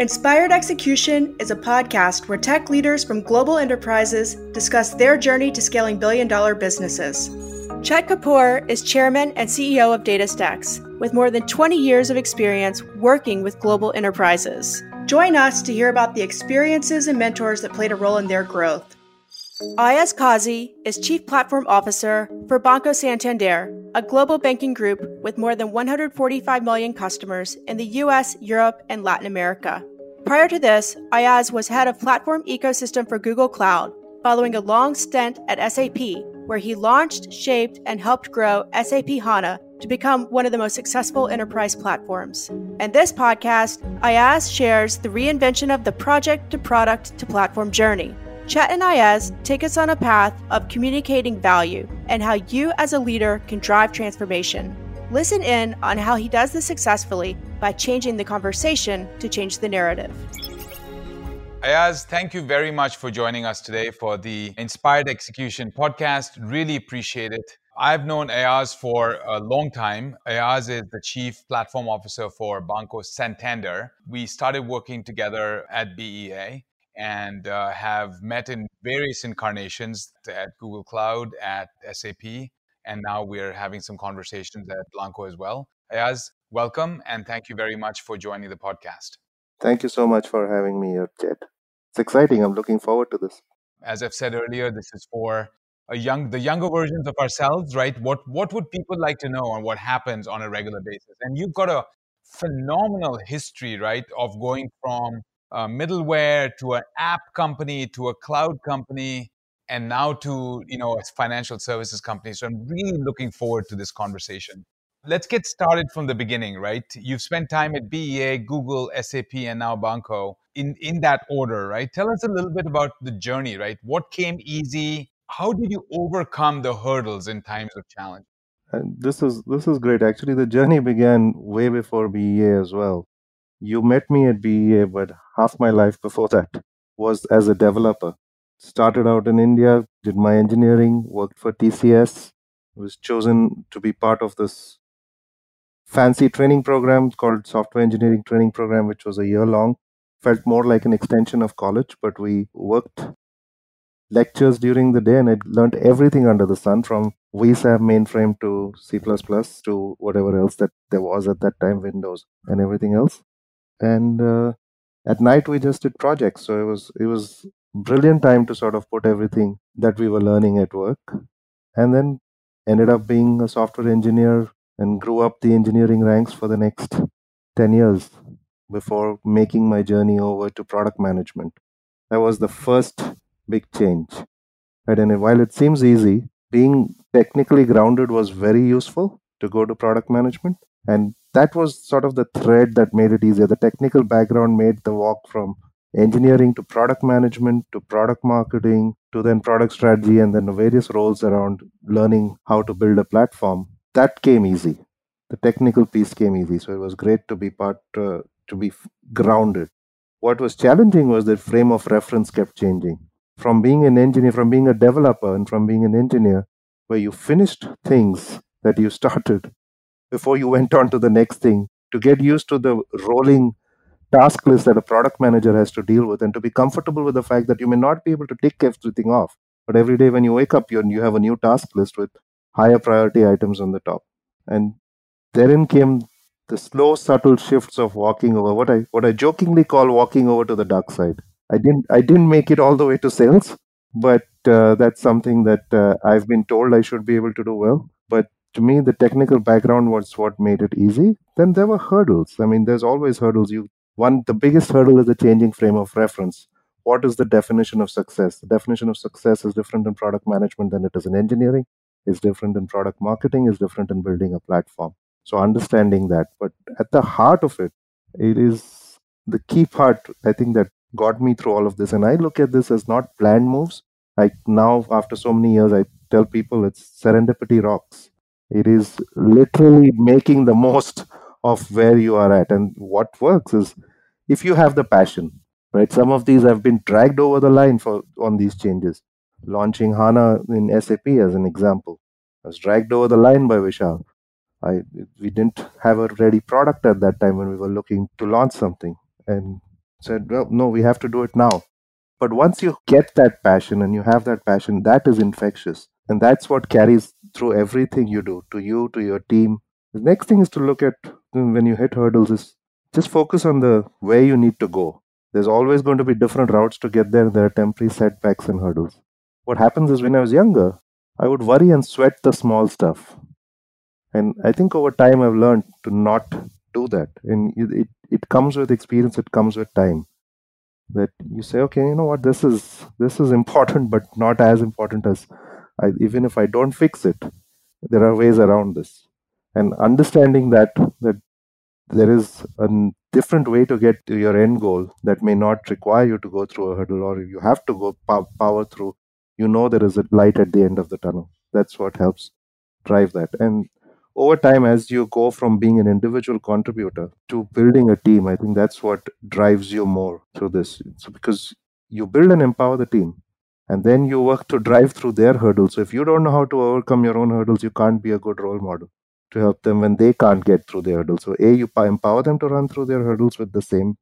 Inspired Execution is a podcast where tech leaders from global enterprises discuss their journey to scaling billion dollar businesses. Chet Kapoor is chairman and CEO of DataStax, with more than 20 years of experience working with global enterprises. Join us to hear about the experiences and mentors that played a role in their growth. Ayaz Kazi is Chief Platform Officer for Banco Santander, a global banking group with more than 145 million customers in the US, Europe, and Latin America. Prior to this, Ayaz was head of platform ecosystem for Google Cloud, following a long stint at SAP, where he launched, shaped, and helped grow SAP HANA to become one of the most successful enterprise platforms. In this podcast, Ayaz shares the reinvention of the project to product to platform journey Chet and Ayaz take us on a path of communicating value and how you as a leader can drive transformation. Listen in on how he does this successfully by changing the conversation to change the narrative. Ayaz, thank you very much for joining us today for the Inspired Execution podcast. Really appreciate it. I've known Ayaz for a long time. Ayaz is the chief platform officer for Banco Santander. We started working together at BEA and uh, have met in various incarnations at Google Cloud, at SAP, and now we're having some conversations at Banco as well. Ayaz, welcome, and thank you very much for joining the podcast. Thank you so much for having me here, Chet. It's exciting. I'm looking forward to this. As I've said earlier, this is for a young, the younger versions of ourselves, right? What what would people like to know on what happens on a regular basis? And you've got a phenomenal history, right, of going from uh, middleware to an app company to a cloud company and now to you know a financial services company. So i'm really looking forward to this conversation. Let's get started from the beginning right? You've spent time at bea google sap and now banco in in that order right? Tell us a little bit about the journey right? What came easy? How did you overcome the hurdles in times of challenge? And this is this is great. Actually the journey began way before bea as well you met me at BEA, but half my life before that was as a developer. Started out in India, did my engineering, worked for TCS, was chosen to be part of this fancy training program called Software Engineering Training Program, which was a year long. Felt more like an extension of college, but we worked lectures during the day and I learned everything under the sun from VSAP mainframe to C to whatever else that there was at that time, Windows and everything else and uh, at night we just did projects. So it was it was brilliant time to sort of put everything that we were learning at work. And then ended up being a software engineer and grew up the engineering ranks for the next 10 years before making my journey over to product management. That was the first big change. Right? and while it seems easy being technically grounded was very useful to go to product management and that was sort of the thread that made it easier. The technical background made the walk from engineering to product management to product marketing to then product strategy and then the various roles around learning how to build a platform. That came easy. The technical piece came easy. So it was great to be part, uh, to be grounded. What was challenging was the frame of reference kept changing. From being an engineer, from being a developer, and from being an engineer, where you finished things that you started before you went on to the next thing to get used to the rolling task list that a product manager has to deal with and to be comfortable with the fact that you may not be able to tick everything off. But every day when you wake up you, have a new task list with higher priority items on the top. And therein came the slow subtle shifts of walking over what i what i jokingly call walking over to the dark side. I didn't i didn't make it all the way to sales but uh, that's something that uh, i've been told i should be able to do well. But to me the technical background was what made it easy. Then there were hurdles. I mean there's always hurdles. You one the biggest hurdle is the changing frame of reference. What is the definition of success? The definition of success is different in product management than it is in engineering is different in product marketing is different in building a platform. So understanding that. But at the heart of it it is the key part i think that got me through all of this. And i look at this as not planned moves. Like now after so many years i tell people it's serendipity rocks it is literally making the most of where you are at. And what works is if you have the passion, right? Some of these have been dragged over the line for on these changes. Launching HANA in SAP as an example was dragged over the line by Vishal. I we didn't have a ready product at that time when we were looking to launch something, and said, well, no, we have to do it now. But once you get that passion and you have that passion, that is infectious. And that's what carries through everything you do to you, to your team. The next thing is to look at when you hit hurdles is just focus on the where you need to go. There's always going to be different routes to get there. There are temporary setbacks and hurdles. What happens is when I was younger, I would worry and sweat the small stuff. And I think over time I've learned to not do that. And it, it, it comes with experience, it comes with time. That you say, okay, you know what, this is this is important, but not as important as I, even if I don't fix it, there are ways around this. And understanding that that there is a different way to get to your end goal that may not require you to go through a hurdle or you have to go power through you know there is a light at the end of the tunnel. That's what helps drive that. And over time as you go from being an individual contributor to building a team i think that's what drives you more through this. So because you build and empower the team and then you work to drive through their hurdles so if you don't know how to overcome your own hurdles you can't be a good role model to help them when they can't get through their hurdles so a you empower them to run through their hurdles with the same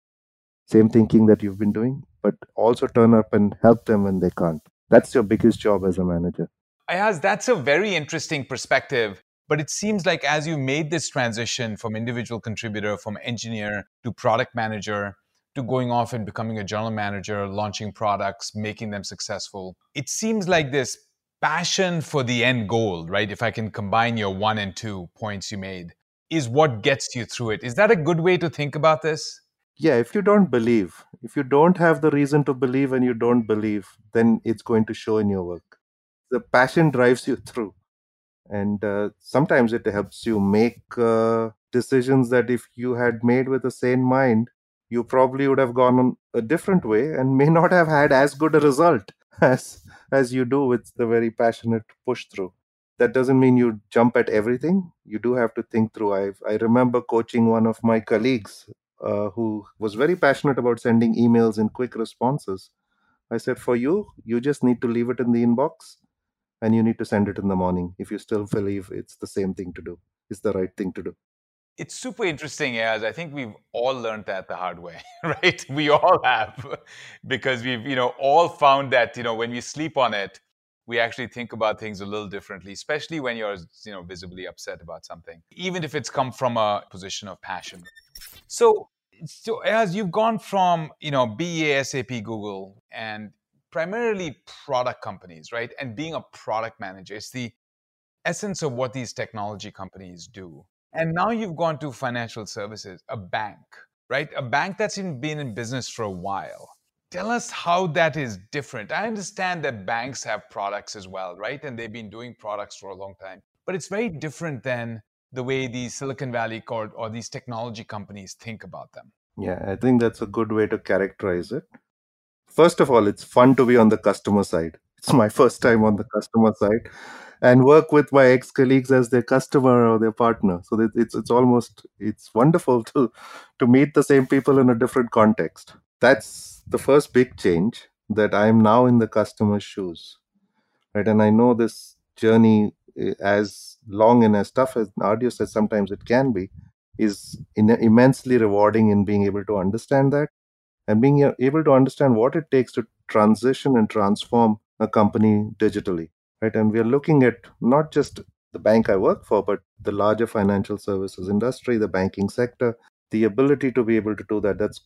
same thinking that you've been doing but also turn up and help them when they can't that's your biggest job as a manager. Ayaz, that's a very interesting perspective. But it seems like as you made this transition from individual contributor, from engineer to product manager, to going off and becoming a general manager, launching products, making them successful, it seems like this passion for the end goal, right? If I can combine your one and two points you made, is what gets you through it. Is that a good way to think about this? yeah if you don't believe if you don't have the reason to believe and you don't believe then it's going to show in your work the passion drives you through and uh, sometimes it helps you make uh, decisions that if you had made with a sane mind you probably would have gone a different way and may not have had as good a result as as you do with the very passionate push through that doesn't mean you jump at everything you do have to think through i i remember coaching one of my colleagues uh, who was very passionate about sending emails and quick responses. I said, for you, you just need to leave it in the inbox and you need to send it in the morning if you still believe it's the same thing to do, it's the right thing to do. It's super interesting, as I think we've all learned that the hard way, right? We all have, because we've, you know, all found that, you know, when we sleep on it, we actually think about things a little differently, especially when you're, you know, visibly upset about something, even if it's come from a position of passion. So, so as you've gone from you know BEA, SAP, Google, and primarily product companies, right, and being a product manager, it's the essence of what these technology companies do. And now you've gone to financial services, a bank, right? A bank that's been in business for a while. Tell us how that is different. I understand that banks have products as well, right? And they've been doing products for a long time. But it's very different than the way these Silicon Valley or, or these technology companies think about them. Yeah, I think that's a good way to characterize it. First of all, it's fun to be on the customer side. It's my first time on the customer side and work with my ex colleagues as their customer or their partner. So it's it's almost it's wonderful to to meet the same people in a different context. That's the first big change that I'm now in the customer's shoes, right? And I know this journey eh, as long and as tough as arduous as sometimes it can be, is immensely rewarding in being able to understand that and being able to understand what it takes to transition and transform a company digitally right and we are looking at not just the bank i work for but the larger financial services industry the banking sector the ability to be able to do that that's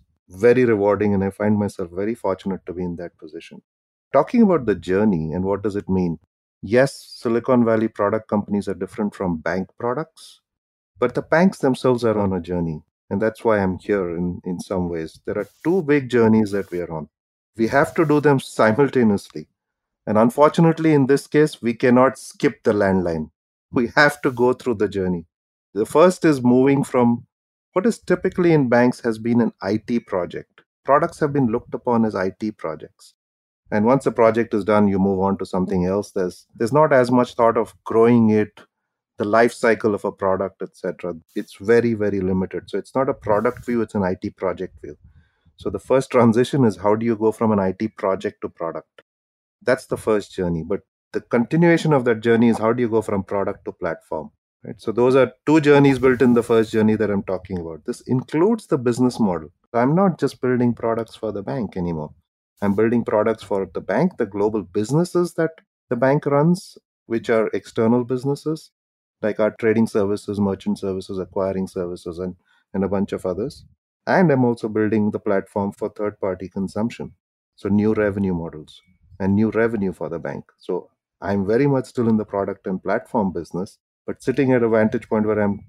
very rewarding and i find myself very fortunate to be in that position talking about the journey and what does it mean yes, Silicon Valley product companies are different from bank products, but the banks themselves are on a journey. And that's why I'm here in, in some ways. There are two big journeys that we are on. We have to do them simultaneously. And unfortunately, in this case, we cannot skip the landline. We have to go through the journey. The first is moving from what is typically in banks has been an IT project. Products have been looked upon as IT projects and once the project is done you move on to something else there's there's not as much thought of growing it the life cycle of a product etc it's very very limited so it's not a product view it's an it project view so the first transition is how do you go from an it project to product that's the first journey but the continuation of that journey is how do you go from product to platform right so those are two journeys built in the first journey that i'm talking about this includes the business model I'm not just building products for the bank anymore. I'm building products for the bank, the global businesses that the bank runs, which are external businesses like our trading services, merchant services, acquiring services, and, and a bunch of others. And I'm also building the platform for third party consumption. So, new revenue models and new revenue for the bank. So, I'm very much still in the product and platform business, but sitting at a vantage point where I'm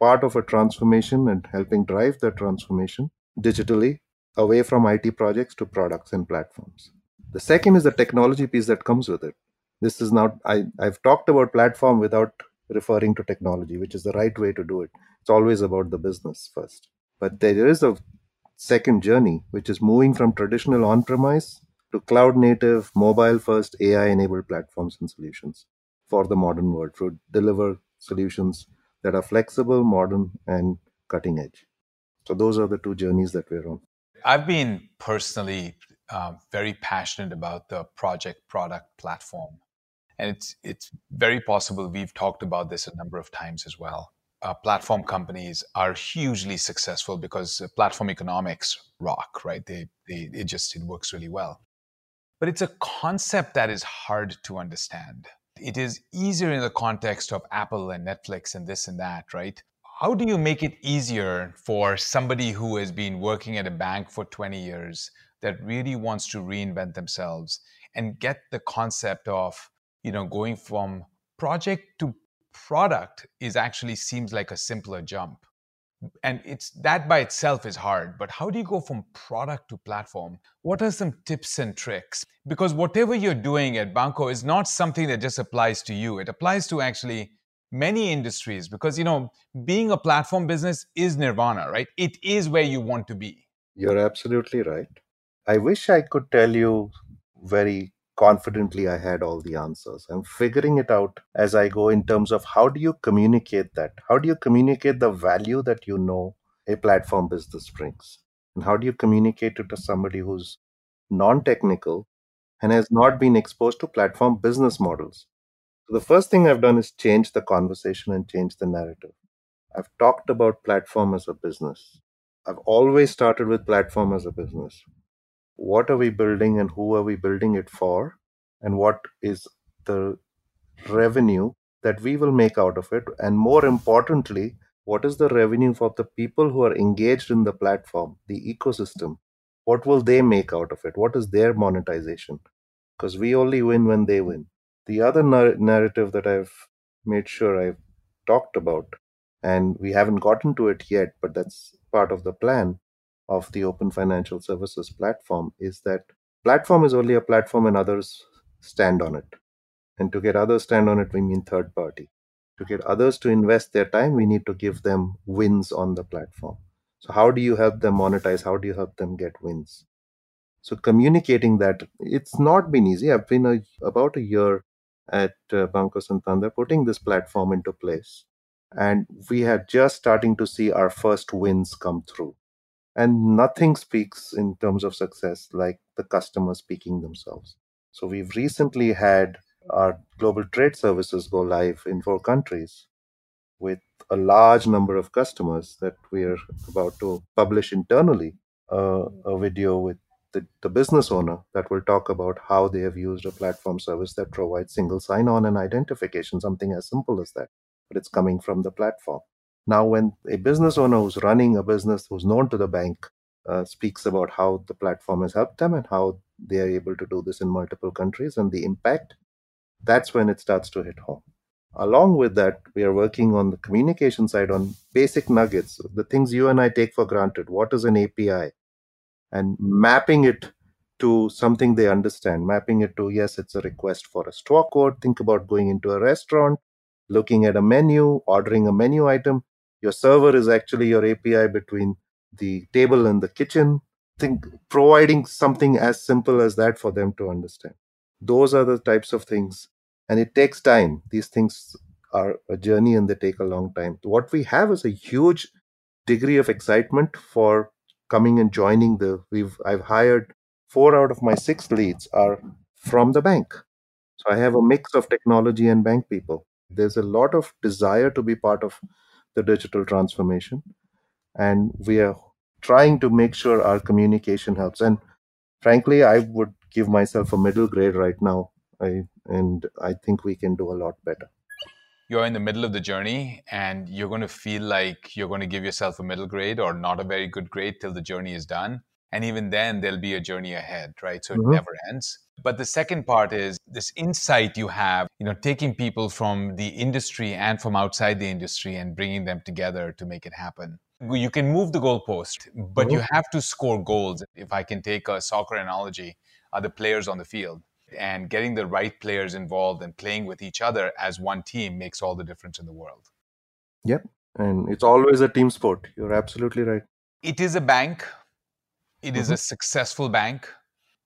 part of a transformation and helping drive that transformation digitally away from IT projects to products and platforms. The second is the technology piece that comes with it. This is not, I, I've talked about platform without referring to technology, which is the right way to do it. It's always about the business first. But there is a second journey, which is moving from traditional on premise to cloud native, mobile first, AI enabled platforms and solutions for the modern world to deliver solutions that are flexible, modern, and cutting edge. So, those are the two journeys that we're on. I've been personally uh, very passionate about the project product platform. And it's, it's very possible we've talked about this a number of times as well. Uh, platform companies are hugely successful because uh, platform economics rock, right? They, they, it just it works really well. But it's a concept that is hard to understand. It is easier in the context of Apple and Netflix and this and that, right? How do you make it easier for somebody who has been working at a bank for 20 years that really wants to reinvent themselves and get the concept of, you know, going from project to product is actually seems like a simpler jump and it's that by itself is hard but how do you go from product to platform? What are some tips and tricks? Because whatever you're doing at banco is not something that just applies to you. It applies to actually many industries because you know being a platform business is nirvana right? It is where you want to be. You're absolutely right. I wish i could tell you very confidently I had all the answers. I'm figuring it out as I go in terms of how do you communicate that? How do you communicate the value that you know a platform business brings? And how do you communicate it to somebody who's non technical and has not been exposed to platform business models? So the first thing I've done is change the conversation and change the narrative. I've talked about platform as a business. I've always started with platform as a business what are we building and who are we building it for and what is the revenue that we will make out of it? And more importantly what is the revenue for the people who are engaged in the platform the ecosystem? What will they make out of it? What is their monetization? Because we only win when they win. The other nar- narrative that i've made sure i've talked about and we haven't gotten to it yet but that's part of the plan of the open financial services platform is that platform is only a platform and others stand on it. And to get others stand on it we mean third party. To get others to invest their time we need to give them wins on the platform. So how do you help them monetize? How do you help them get wins? So communicating that it's not been easy. I've been a, about a year at uh, banco santander putting this platform into place. And we had just starting to see our first wins come through and nothing speaks in terms of success like the customer speaking themselves. So we've recently had our global trade services go live in four countries with a large number of customers that we are about to publish internally uh, a video with the, the business owner that will talk about how they have used a platform service that provides single sign on and identification, something as simple as that, but it's coming from the platform. Now, when a business owner who's running a business who's known to the bank uh, speaks about how the platform has helped them and how they are able to do this in multiple countries and the impact, that's when it starts to hit home. Along with that, we are working on the communication side on basic nuggets, the things you and I take for granted. What is an API? And mapping it to something they understand, mapping it to, yes, it's a request for a store code. Think about going into a restaurant, looking at a menu, ordering a menu item your server is actually your api between the table and the kitchen think providing something as simple as that for them to understand. Those are the types of things and it takes time. These things are a journey and they take a long time. What we have is a huge degree of excitement for coming and joining the we've i've hired four out of my six leads are from the bank. So i have a mix of technology and bank people. There's a lot of desire to be part of the digital transformation. And we are trying to make sure our communication helps. And frankly, I would give myself a middle grade right now. I, and I think we can do a lot better. You're in the middle of the journey and you're going to feel like you're going to give yourself a middle grade or not a very good grade till the journey is done. And even then, there'll be a journey ahead, right? So mm-hmm. it never ends. But the second part is this insight you have, you know, taking people from the industry and from outside the industry and bringing them together to make it happen. You can move the goalpost, but mm-hmm. you have to score goals. If I can take a soccer analogy, are the players on the field and getting the right players involved and playing with each other as one team makes all the difference in the world. Yep. And it's always a team sport. You're absolutely right. It is a bank. It mm-hmm. is a successful bank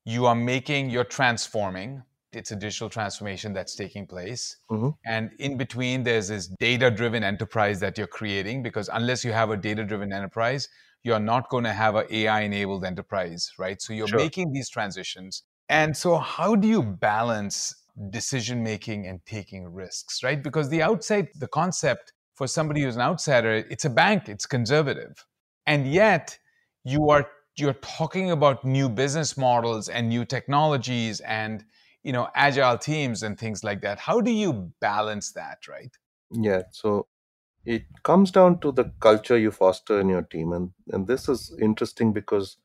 you are making, you're transforming. It's a digital transformation that's taking place. Mm-hmm. And in between, there's this data driven enterprise that you're creating because unless you have a data driven enterprise, you're not going to have an AI enabled enterprise, right? So you're sure. making these transitions. And so, how do you balance decision making and taking risks, right? Because the outside, the concept for somebody who's an outsider, it's a bank, it's conservative. And yet, you are you're talking about new business models and new technologies and you know agile teams and things like that. How do you balance that right? Yeah so it comes down to the culture you foster in your team and and this is interesting because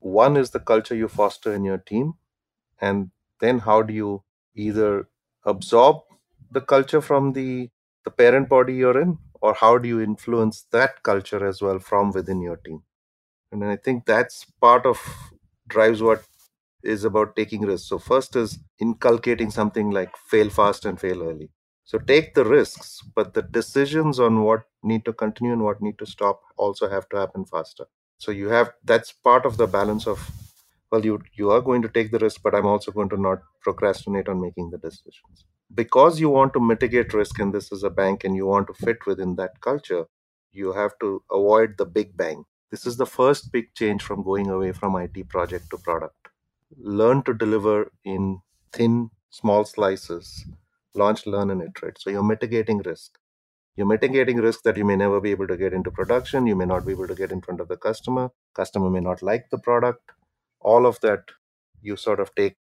one is the culture you foster in your team and then how do you either absorb the culture from the the parent body you're in or how do you influence that culture as well from within your team and i think that's part of drives what is about taking risks. So first is inculcating something like fail fast and fail early. So take the risks but the decisions on what need to continue and what need to stop also have to happen faster. So you have that's part of the balance of well you you are going to take the risk but i'm also going to not procrastinate on making the decisions. Because you want to mitigate risk and this is a bank and you want to fit within that culture you have to avoid the big bang this is the first big change from going away from IT project to product. Learn to deliver in thin, small slices. Launch, learn, and iterate. So you're mitigating risk. You're mitigating risk that you may never be able to get into production. You may not be able to get in front of the customer. Customer may not like the product. All of that you sort of take,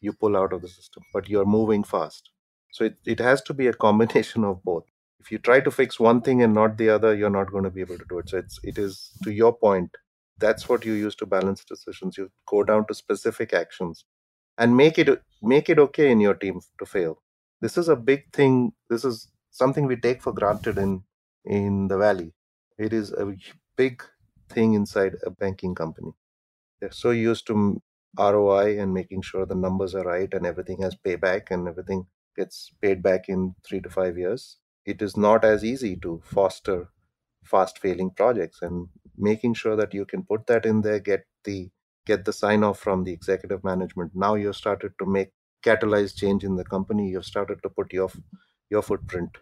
you pull out of the system, but you're moving fast. So it, it has to be a combination of both if you try to fix one thing and not the other you're not going to be able to do it. So it's it is to your point that's what you use to balance decisions. You go down to specific actions and make it make it okay in your team to fail. This is a big thing. This is something we take for granted in in the valley. It is a big thing inside a banking company. They're so used to roi and making sure the numbers are right and everything has payback and everything gets paid back in 3 to 5 years it is not as easy to foster fast failing projects and making sure that you can put that in there get the get the sign off from the executive management. Now you've started to make catalyze change in the company. You've started to put your your footprint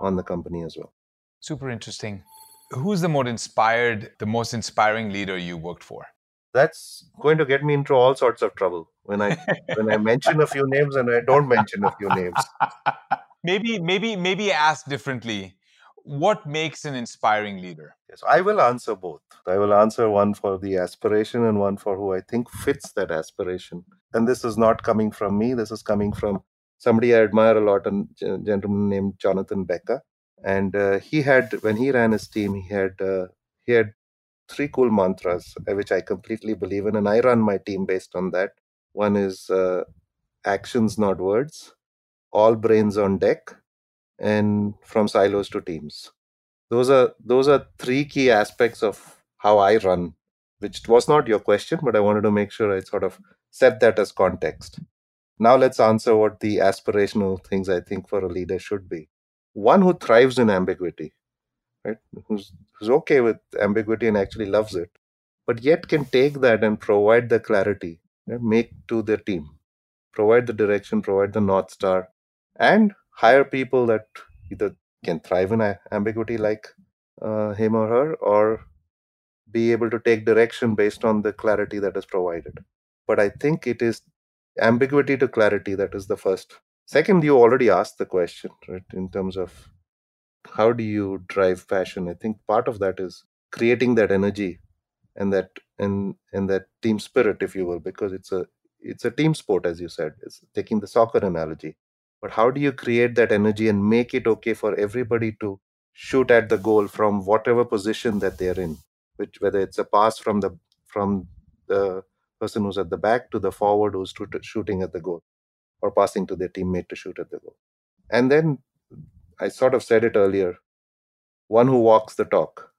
on the company as well. Super interesting. Who's the more inspired the most inspiring leader you worked for? That's going to get me into all sorts of trouble when i when i mention a few names and i don't mention a few names maybe maybe maybe ask differently. What makes an inspiring leader? Yes i will answer both. I will answer one for the aspiration and one for who i think fits that aspiration. And this is not coming from me this is coming from somebody i admire a lot a gentleman named jonathan becker. And uh, he had when he ran his team he had uh, he had three cool mantras uh, which i completely believe in and i run my team based on that. One is uh, actions not words all brains on deck and from silos to teams. Those are those are three key aspects of how i run which was not your question but i wanted to make sure i sort of set that as context. Now let's answer what the aspirational things i think for a leader should be. One who thrives in ambiguity right? Who's who's okay with ambiguity and actually loves it but yet can take that and provide the clarity right? make to their team. Provide the direction provide the north star and hire people that either can thrive in ambiguity like uh, him or her or be able to take direction based on the clarity that is provided but i think it is ambiguity to clarity that is the first second you already asked the question right in terms of how do you drive passion i think part of that is creating that energy and that and and that team spirit, if you will, because it's a it's a team sport, as you said. It's taking the soccer analogy. But how do you create that energy and make it okay for everybody to shoot at the goal from whatever position that they're in, which whether it's a pass from the from the person who's at the back to the forward who's shooting at the goal, or passing to their teammate to shoot at the goal. And then I sort of said it earlier, one who walks the talk.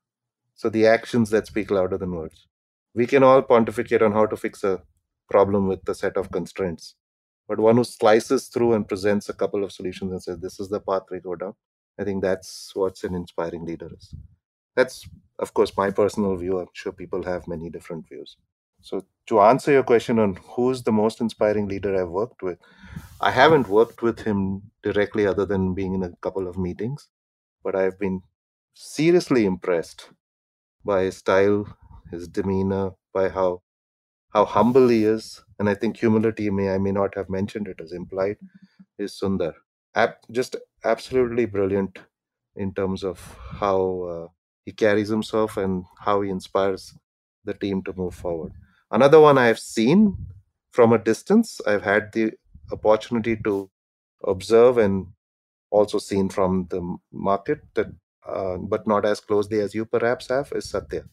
So the actions that speak louder than words. We can all pontificate on how to fix a problem with the set of constraints. But one who slices through and presents a couple of solutions and says, This is the path we go down. I think that's what's an inspiring leader is. That's, of course, my personal view. I'm sure people have many different views. So, to answer your question on who's the most inspiring leader I've worked with, I haven't worked with him directly other than being in a couple of meetings, but I've been seriously impressed by his style, his demeanor, by how how humble he is. And I think humility may I may not have mentioned it as implied is Sundar. Ab- just absolutely brilliant in terms of how uh, he carries himself and how he inspires the team to move forward. Another one I have seen from a distance. I've had the opportunity to observe and also seen from the market that uh, but not as closely as you perhaps have is satya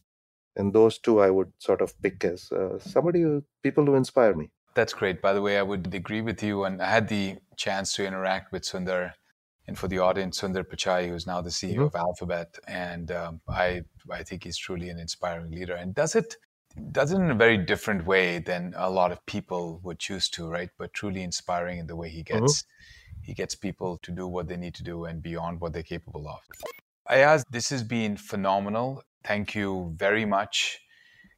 and those two i would sort of pick as uh, somebody who, people who inspire me that's great by the way i would agree with you and i had the chance to interact with sundar and for the audience sundar pichai who's now the ceo mm-hmm. of alphabet and um, i i think he's truly an inspiring leader and does it does it in a very different way than a lot of people would choose to right but truly inspiring in the way he mm-hmm. gets mm-hmm. he gets people to do what they need to do and beyond what they're capable of Ayaz, this has been phenomenal. Thank you very much.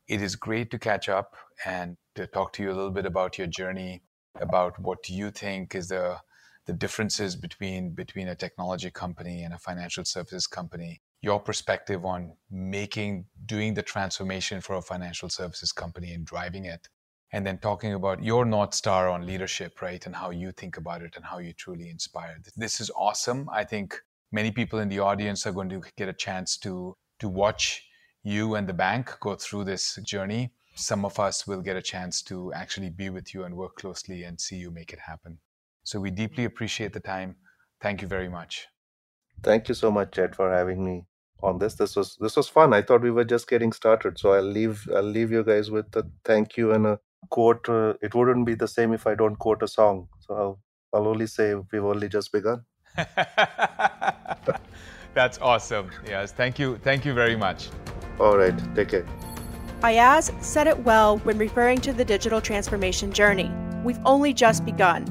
It is great to catch up and to talk to you a little bit about your journey, about what you think is the the differences between between a technology company and a financial services company. Your perspective on making doing the transformation for a financial services company and driving it. And then talking about your North Star on leadership, right? And how you think about it and how you truly inspire. This is awesome. I think many people in the audience are going to get a chance to to watch you and the bank go through this journey. Some of us will get a chance to actually be with you and work closely and see you make it happen. So we deeply appreciate the time. Thank you very much. Thank you so much, Chet, for having me on this. This was this was fun. I thought we were just getting started. So I'll leave I'll leave you guys with a thank you and a quote. Uh, it wouldn't be the same if I don't quote a song. So I'll I'll only say we've only just begun. That's awesome. Yes, thank you. Thank you very much. All right, take care. Ayaz said it well when referring to the digital transformation journey. We've only just begun.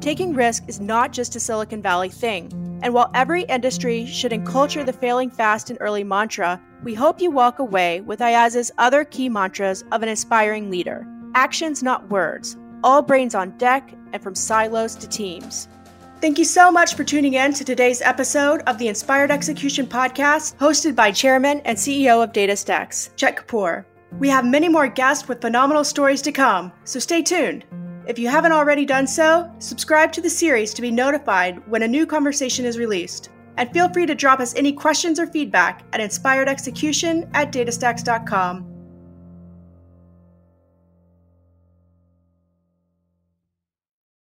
Taking risk is not just a Silicon Valley thing. And while every industry should enculture the failing fast and early mantra, we hope you walk away with Ayaz's other key mantras of an aspiring leader actions, not words, all brains on deck, and from silos to teams. Thank you so much for tuning in to today's episode of the Inspired Execution Podcast, hosted by Chairman and CEO of DataStax, Chet Kapoor. We have many more guests with phenomenal stories to come, so stay tuned. If you haven't already done so, subscribe to the series to be notified when a new conversation is released. And feel free to drop us any questions or feedback at inspiredexecution at datastax.com.